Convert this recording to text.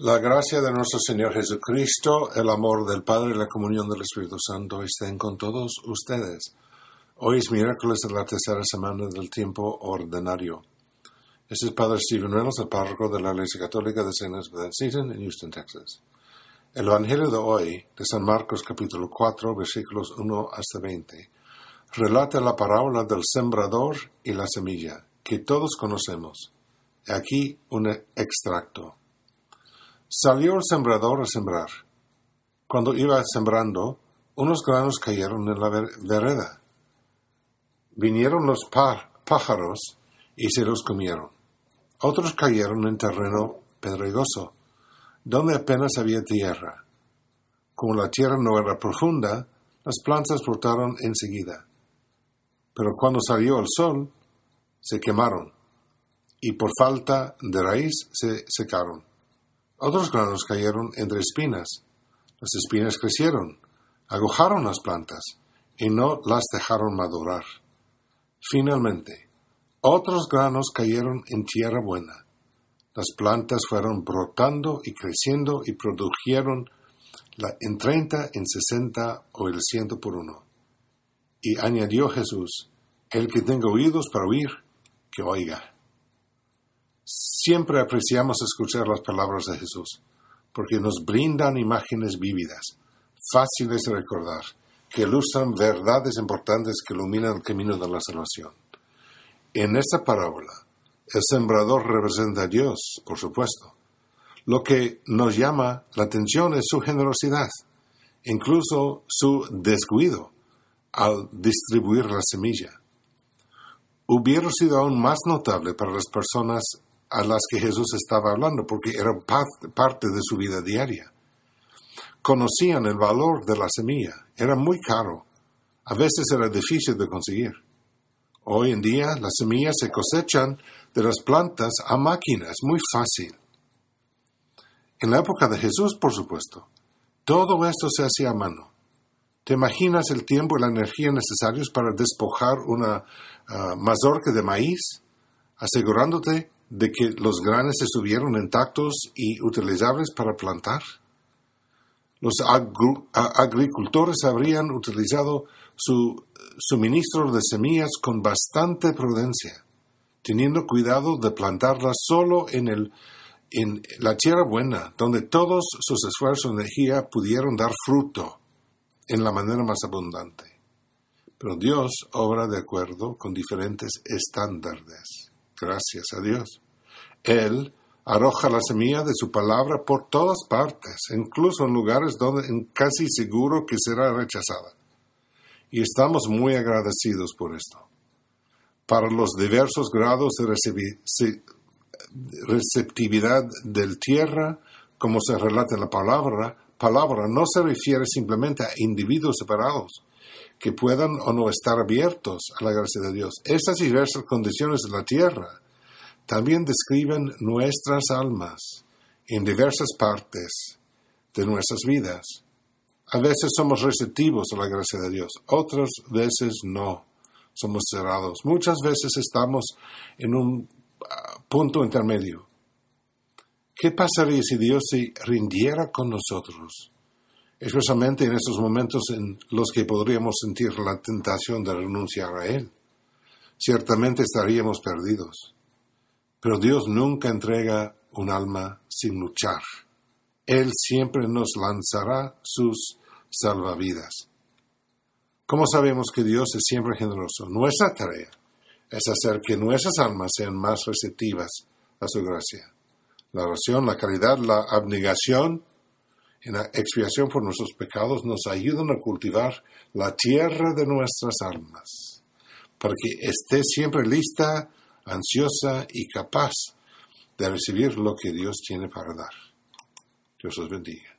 La gracia de nuestro Señor Jesucristo, el amor del Padre y la comunión del Espíritu Santo estén con todos ustedes. Hoy es miércoles de la tercera semana del tiempo ordinario. Este es Padre Stephen Reynolds, el párroco de la Iglesia Católica de. Elizabeth Seton en Houston, Texas. El Evangelio de hoy, de San Marcos capítulo 4, versículos 1 hasta 20, relata la parábola del sembrador y la semilla, que todos conocemos. Aquí un extracto. Salió el sembrador a sembrar. Cuando iba sembrando, unos granos cayeron en la vereda. Vinieron los pájaros y se los comieron. Otros cayeron en terreno pedregoso, donde apenas había tierra. Como la tierra no era profunda, las plantas brotaron enseguida. Pero cuando salió el sol, se quemaron y por falta de raíz se secaron. Otros granos cayeron entre espinas. Las espinas crecieron, agujaron las plantas y no las dejaron madurar. Finalmente, otros granos cayeron en tierra buena. Las plantas fueron brotando y creciendo y produjeron la, en treinta, en sesenta o el ciento por uno. Y añadió Jesús, el que tenga oídos para oír, que oiga. Siempre apreciamos escuchar las palabras de Jesús, porque nos brindan imágenes vívidas, fáciles de recordar, que ilustran verdades importantes que iluminan el camino de la salvación. En esta parábola, el sembrador representa a Dios, por supuesto. Lo que nos llama la atención es su generosidad, incluso su descuido al distribuir la semilla. Hubiera sido aún más notable para las personas a las que Jesús estaba hablando, porque eran parte de su vida diaria. Conocían el valor de la semilla, era muy caro, a veces era difícil de conseguir. Hoy en día las semillas se cosechan de las plantas a máquinas, muy fácil. En la época de Jesús, por supuesto, todo esto se hacía a mano. ¿Te imaginas el tiempo y la energía necesarios para despojar una uh, mazorca de maíz, asegurándote de que los granos estuvieron intactos y utilizables para plantar. Los agricultores habrían utilizado su suministro de semillas con bastante prudencia, teniendo cuidado de plantarlas solo en, el, en la tierra buena, donde todos sus esfuerzos y energía pudieron dar fruto en la manera más abundante. Pero Dios obra de acuerdo con diferentes estándares. Gracias a Dios. Él arroja la semilla de su palabra por todas partes, incluso en lugares donde casi seguro que será rechazada. Y estamos muy agradecidos por esto. Para los diversos grados de receptividad del tierra, como se relata en la palabra, palabra no se refiere simplemente a individuos separados que puedan o no estar abiertos a la gracia de Dios. Estas diversas condiciones de la tierra también describen nuestras almas en diversas partes de nuestras vidas. A veces somos receptivos a la gracia de Dios, otras veces no. Somos cerrados. Muchas veces estamos en un ah, punto intermedio. ¿Qué pasaría si Dios se rindiera con nosotros? Especialmente en esos momentos en los que podríamos sentir la tentación de renunciar a Él. Ciertamente estaríamos perdidos. Pero Dios nunca entrega un alma sin luchar. Él siempre nos lanzará sus salvavidas. ¿Cómo sabemos que Dios es siempre generoso? Nuestra tarea es hacer que nuestras almas sean más receptivas a su gracia. La oración, la caridad, la abnegación y la expiación por nuestros pecados nos ayudan a cultivar la tierra de nuestras almas, para que esté siempre lista ansiosa y capaz de recibir lo que Dios tiene para dar. Dios los bendiga.